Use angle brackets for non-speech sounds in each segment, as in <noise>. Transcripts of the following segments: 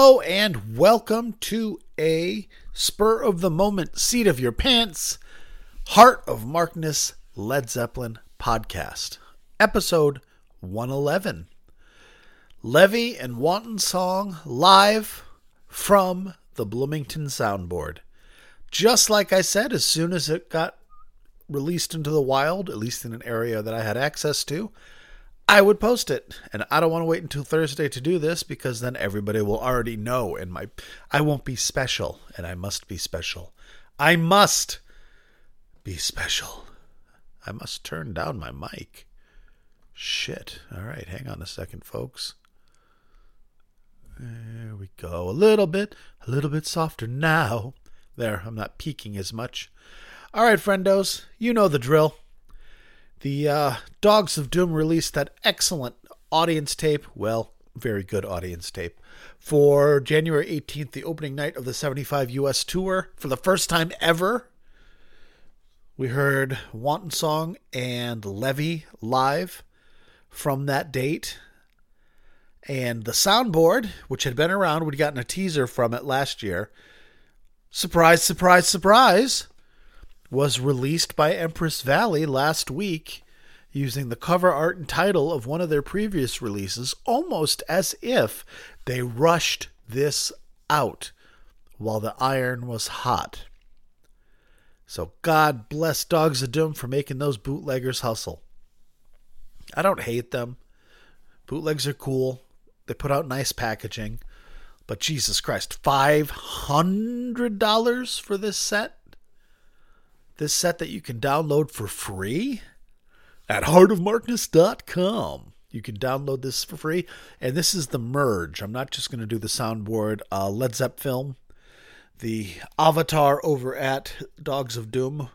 Hello and welcome to a spur of the moment, seat of your pants, Heart of Markness Led Zeppelin podcast, episode 111. Levee and Wanton song live from the Bloomington soundboard. Just like I said, as soon as it got released into the wild, at least in an area that I had access to, I would post it. And I don't want to wait until Thursday to do this because then everybody will already know and my I won't be special and I must be special. I must be special. I must turn down my mic. Shit. All right, hang on a second, folks. There we go. A little bit, a little bit softer now. There, I'm not peaking as much. All right, friendos, you know the drill. The uh, Dogs of Doom released that excellent audience tape, well, very good audience tape, for January 18th, the opening night of the 75 US tour. For the first time ever, we heard Wanton Song and Levee live from that date. And the soundboard, which had been around, we'd gotten a teaser from it last year. Surprise, surprise, surprise was released by Empress Valley last week using the cover art and title of one of their previous releases, almost as if they rushed this out while the iron was hot. So God bless Dogs of Doom for making those bootleggers hustle. I don't hate them. Bootlegs are cool. They put out nice packaging. But Jesus Christ, $500 for this set? This set that you can download for free at heartofmarkness.com. You can download this for free. And this is the merge. I'm not just going to do the soundboard uh, LedZepFilm. The avatar over at Dogs of Doom,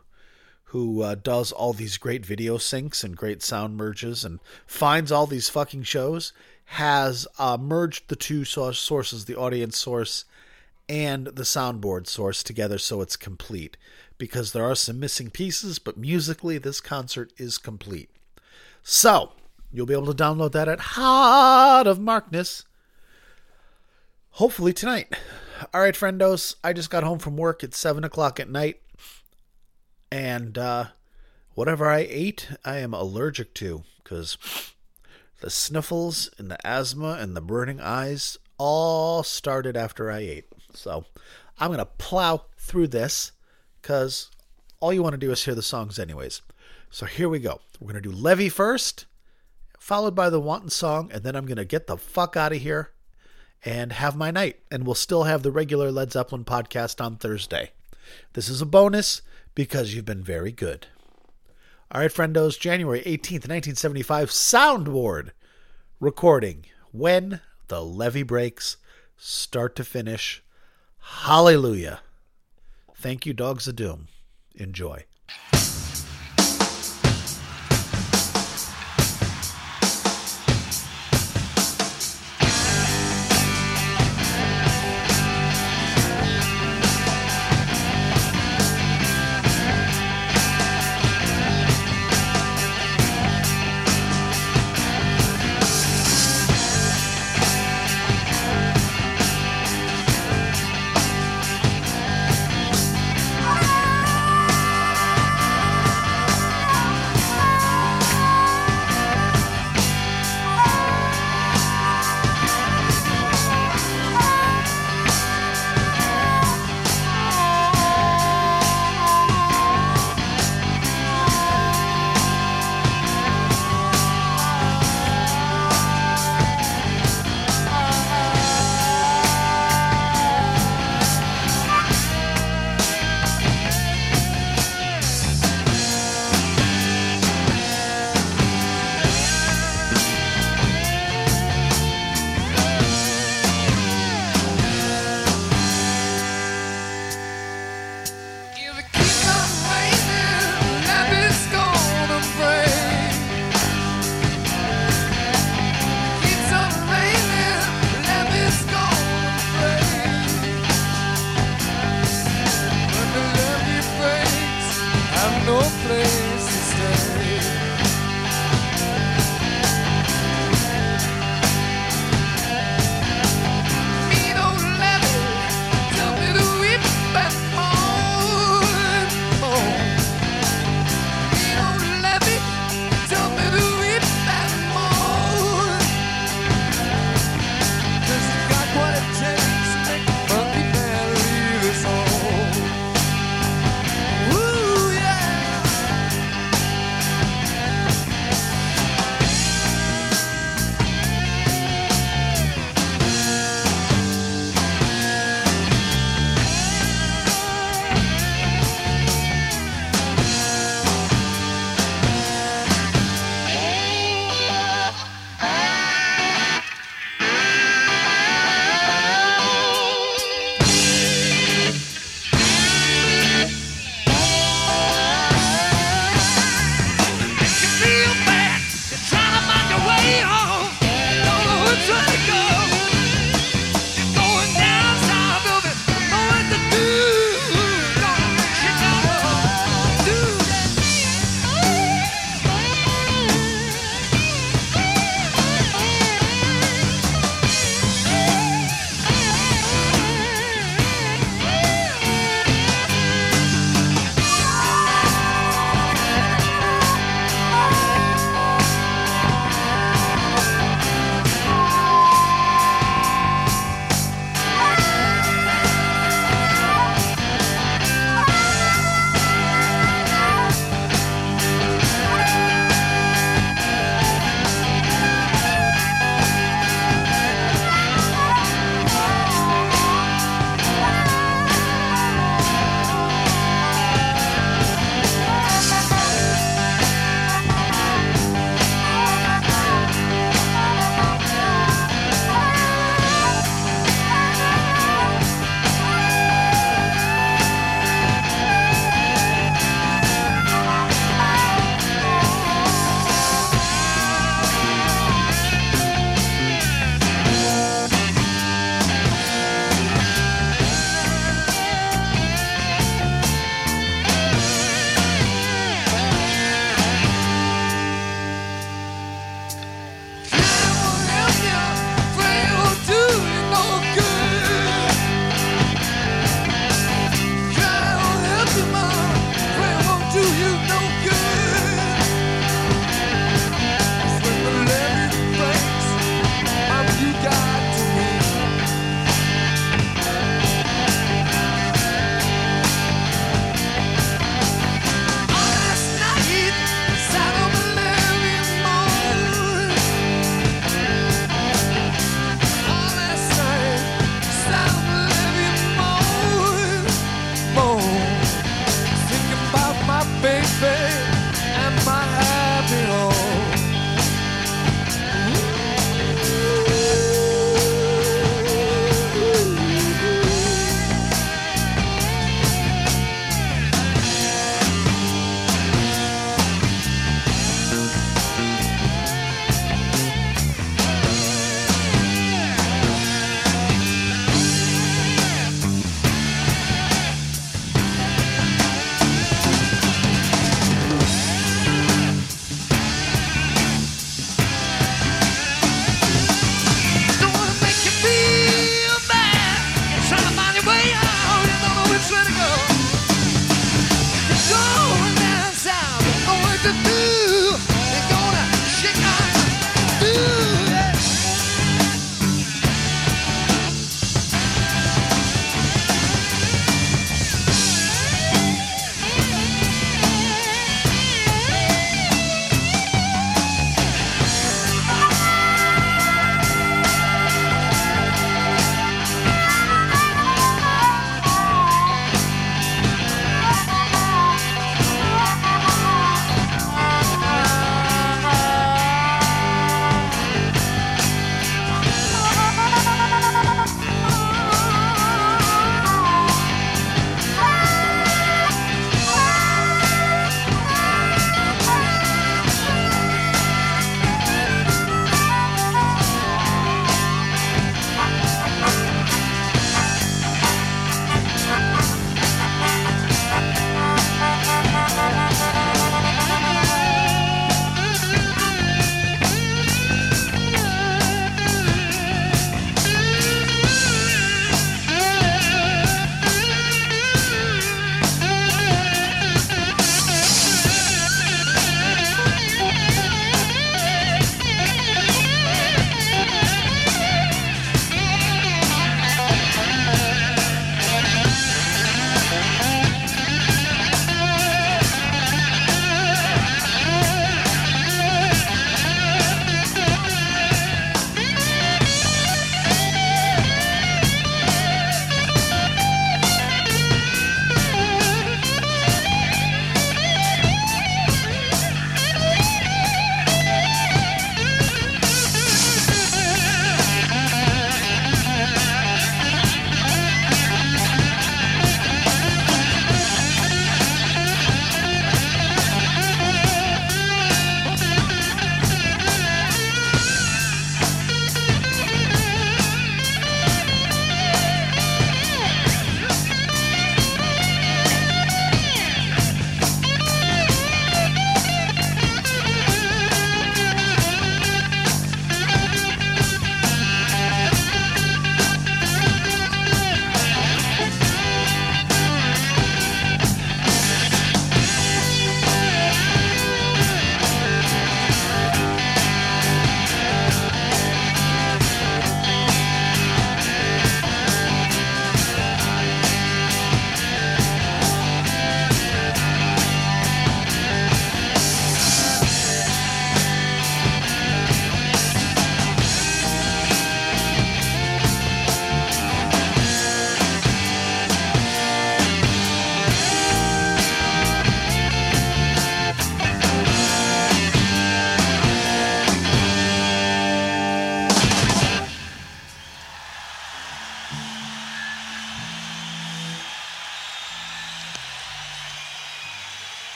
who uh, does all these great video syncs and great sound merges and finds all these fucking shows, has uh, merged the two sources, the audience source and the soundboard source, together so it's complete because there are some missing pieces, but musically, this concert is complete. So, you'll be able to download that at Heart of Markness. Hopefully tonight. All right, friendos. I just got home from work at 7 o'clock at night. And uh, whatever I ate, I am allergic to because the sniffles and the asthma and the burning eyes all started after I ate. So I'm going to plow through this because all you want to do is hear the songs, anyways. So here we go. We're going to do Levee first, followed by the Wanton song, and then I'm going to get the fuck out of here and have my night. And we'll still have the regular Led Zeppelin podcast on Thursday. This is a bonus because you've been very good. All right, friendos, January 18th, 1975, Soundboard recording when the levee breaks, start to finish. Hallelujah. Thank you, Dogs of Doom. Enjoy.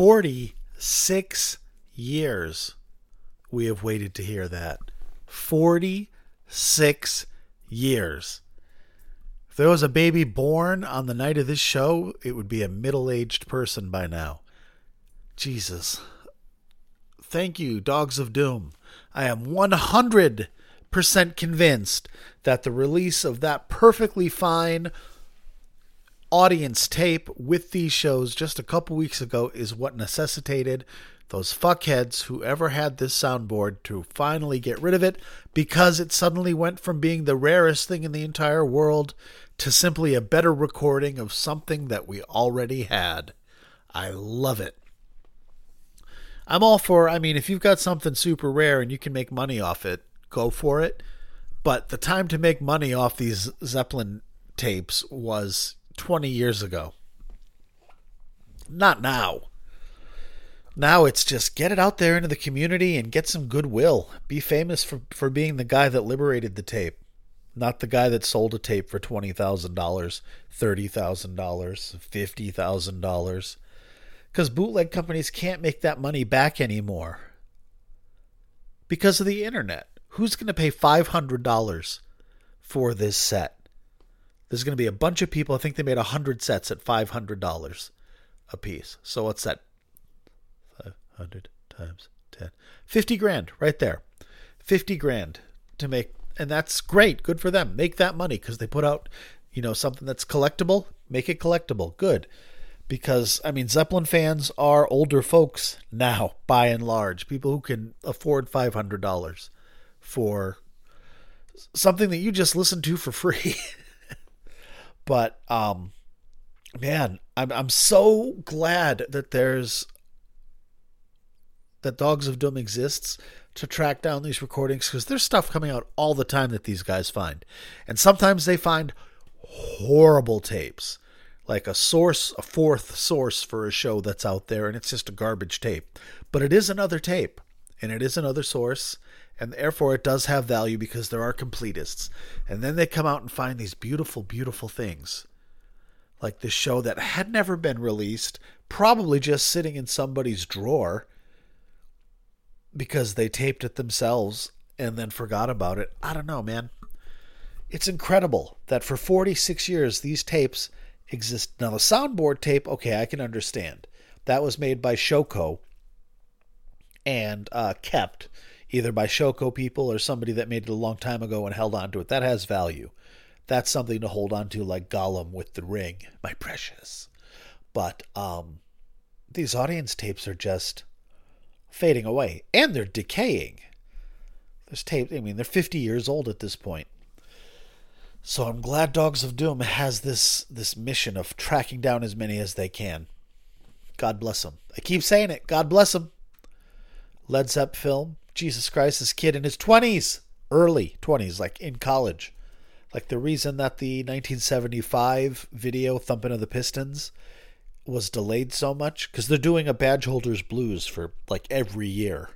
46 years we have waited to hear that. 46 years. If there was a baby born on the night of this show, it would be a middle aged person by now. Jesus. Thank you, Dogs of Doom. I am 100% convinced that the release of that perfectly fine audience tape with these shows just a couple weeks ago is what necessitated those fuckheads who ever had this soundboard to finally get rid of it because it suddenly went from being the rarest thing in the entire world to simply a better recording of something that we already had. I love it. I'm all for, I mean, if you've got something super rare and you can make money off it, go for it. But the time to make money off these Zeppelin tapes was 20 years ago. Not now. Now it's just get it out there into the community and get some goodwill. Be famous for, for being the guy that liberated the tape, not the guy that sold a tape for $20,000, $30,000, $50,000. Because bootleg companies can't make that money back anymore because of the internet. Who's going to pay $500 for this set? There's going to be a bunch of people. I think they made 100 sets at $500 a piece. So what's that? 500 times 10. 50 grand right there. 50 grand to make. And that's great. Good for them. Make that money because they put out, you know, something that's collectible. Make it collectible. Good. Because, I mean, Zeppelin fans are older folks now, by and large. People who can afford $500 for something that you just listened to for free. <laughs> but um man, I'm I'm so glad that there's that Dogs of Doom exists to track down these recordings because there's stuff coming out all the time that these guys find. And sometimes they find horrible tapes. Like a source, a fourth source for a show that's out there, and it's just a garbage tape. But it is another tape, and it is another source, and therefore it does have value because there are completists. And then they come out and find these beautiful, beautiful things. Like this show that had never been released, probably just sitting in somebody's drawer because they taped it themselves and then forgot about it. I don't know, man. It's incredible that for 46 years these tapes exist. Now, the soundboard tape, okay, I can understand. That was made by Showco and uh, kept either by Showco people or somebody that made it a long time ago and held on to it. That has value. That's something to hold on to, like Gollum with the ring, my precious. But um, these audience tapes are just fading away, and they're decaying. There's tape. I mean, they're 50 years old at this point. So I'm glad Dogs of Doom has this this mission of tracking down as many as they can. God bless them. I keep saying it. God bless them. LedZepFilm Jesus Christ, this kid in his 20s, early 20s, like in college. Like the reason that the 1975 video Thumping of the Pistons was delayed so much because they're doing a badge holders blues for like every year.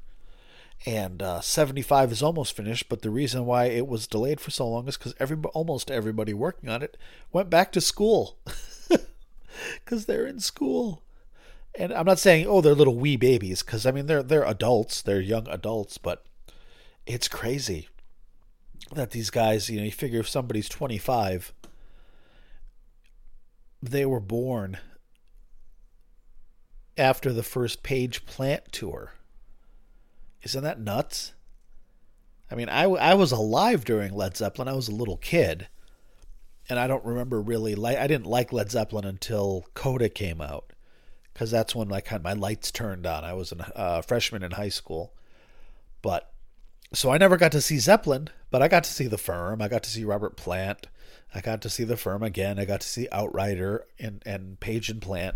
And uh, 75 is almost finished, but the reason why it was delayed for so long is because every, almost everybody working on it went back to school <laughs> because they're in school and I'm not saying oh they're little wee babies because I mean they're they're adults, they're young adults, but it's crazy that these guys, you know, you figure if somebody's 25, they were born after the first Page Plant tour. Isn't that nuts? I mean, I, I was alive during Led Zeppelin. I was a little kid, and I don't remember really like I didn't like Led Zeppelin until Coda came out because that's when like my lights turned on. I was a uh, freshman in high school, but so I never got to see Zeppelin, but I got to see the firm. I got to see Robert Plant. I got to see the firm again. I got to see Outrider and and Page and Plant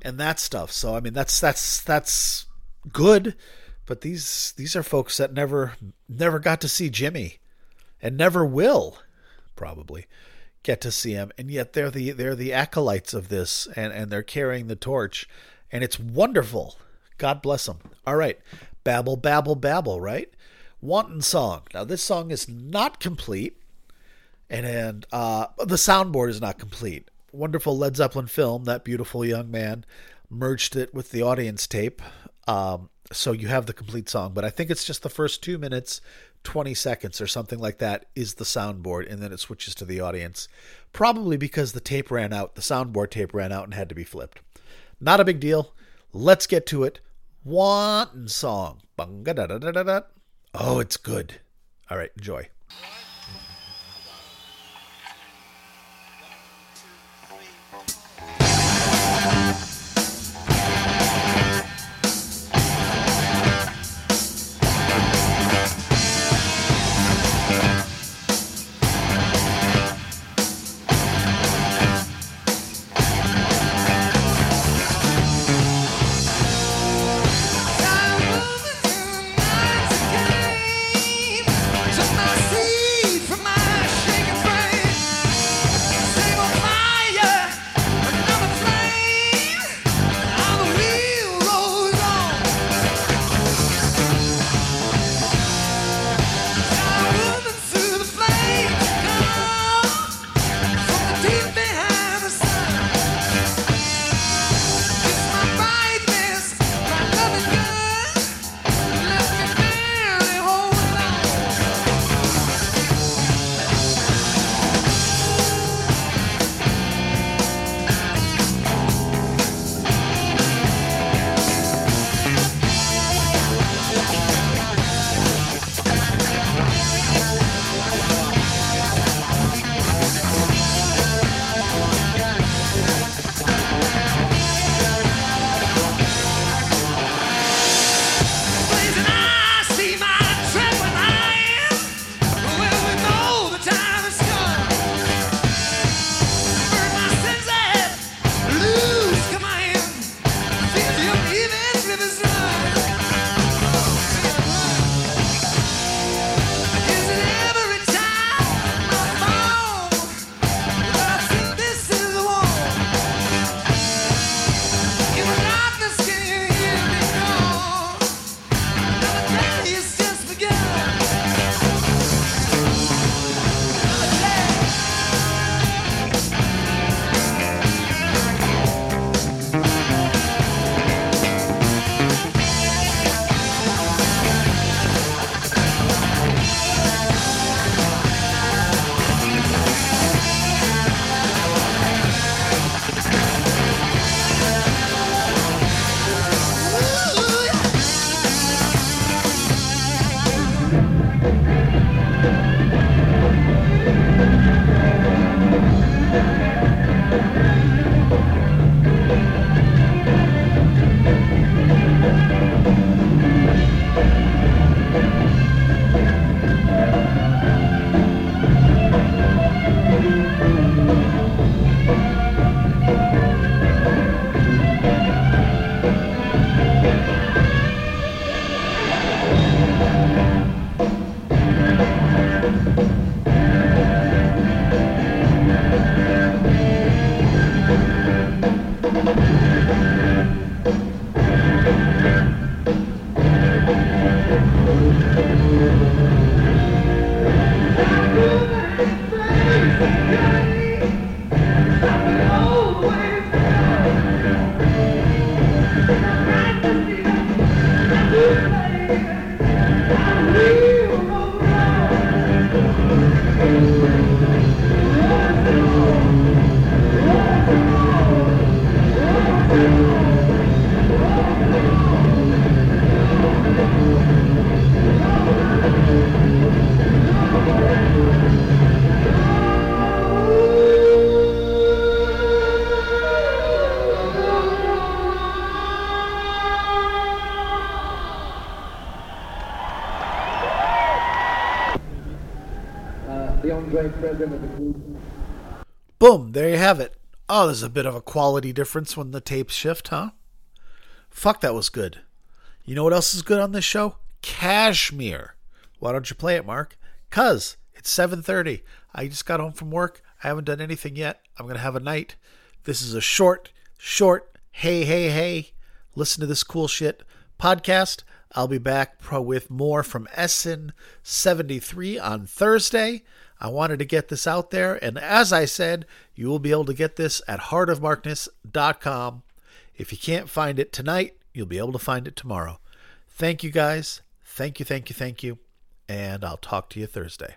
and that stuff. So I mean that's that's that's good, but these these are folks that never never got to see Jimmy and never will probably get to see him, and yet they're the they're the acolytes of this, and and they're carrying the torch, and it's wonderful. God bless them. All right, babble, babble, babble. Right, Wanton song. Now this song is not complete, and and uh, the soundboard is not complete. Wonderful Led Zeppelin film. That beautiful young man, merged it with the audience tape. Um, so you have the complete song, but I think it's just the first two minutes, 20 seconds or something like that is the soundboard, and then it switches to the audience. Probably because the tape ran out, the soundboard tape ran out and had to be flipped. Not a big deal. Let's get to it. Wanton song. Oh, it's good. All right, enjoy. Boom, there you have it. Oh, there's a bit of a quality difference when the tapes shift, huh? Fuck, that was good. You know what else is good on this show? Kashmir. Why don't you play it, Mark? Cuz it's 7:30. I just got home from work. I haven't done anything yet. I'm going to have a night. This is a short, short, hey, hey, hey, listen to this cool shit podcast. I'll be back with more from Essen 73 on Thursday. I wanted to get this out there. And as I said, you will be able to get this at heartofmarkness.com. If you can't find it tonight, you'll be able to find it tomorrow. Thank you guys. Thank you, thank you, thank you. And I'll talk to you Thursday.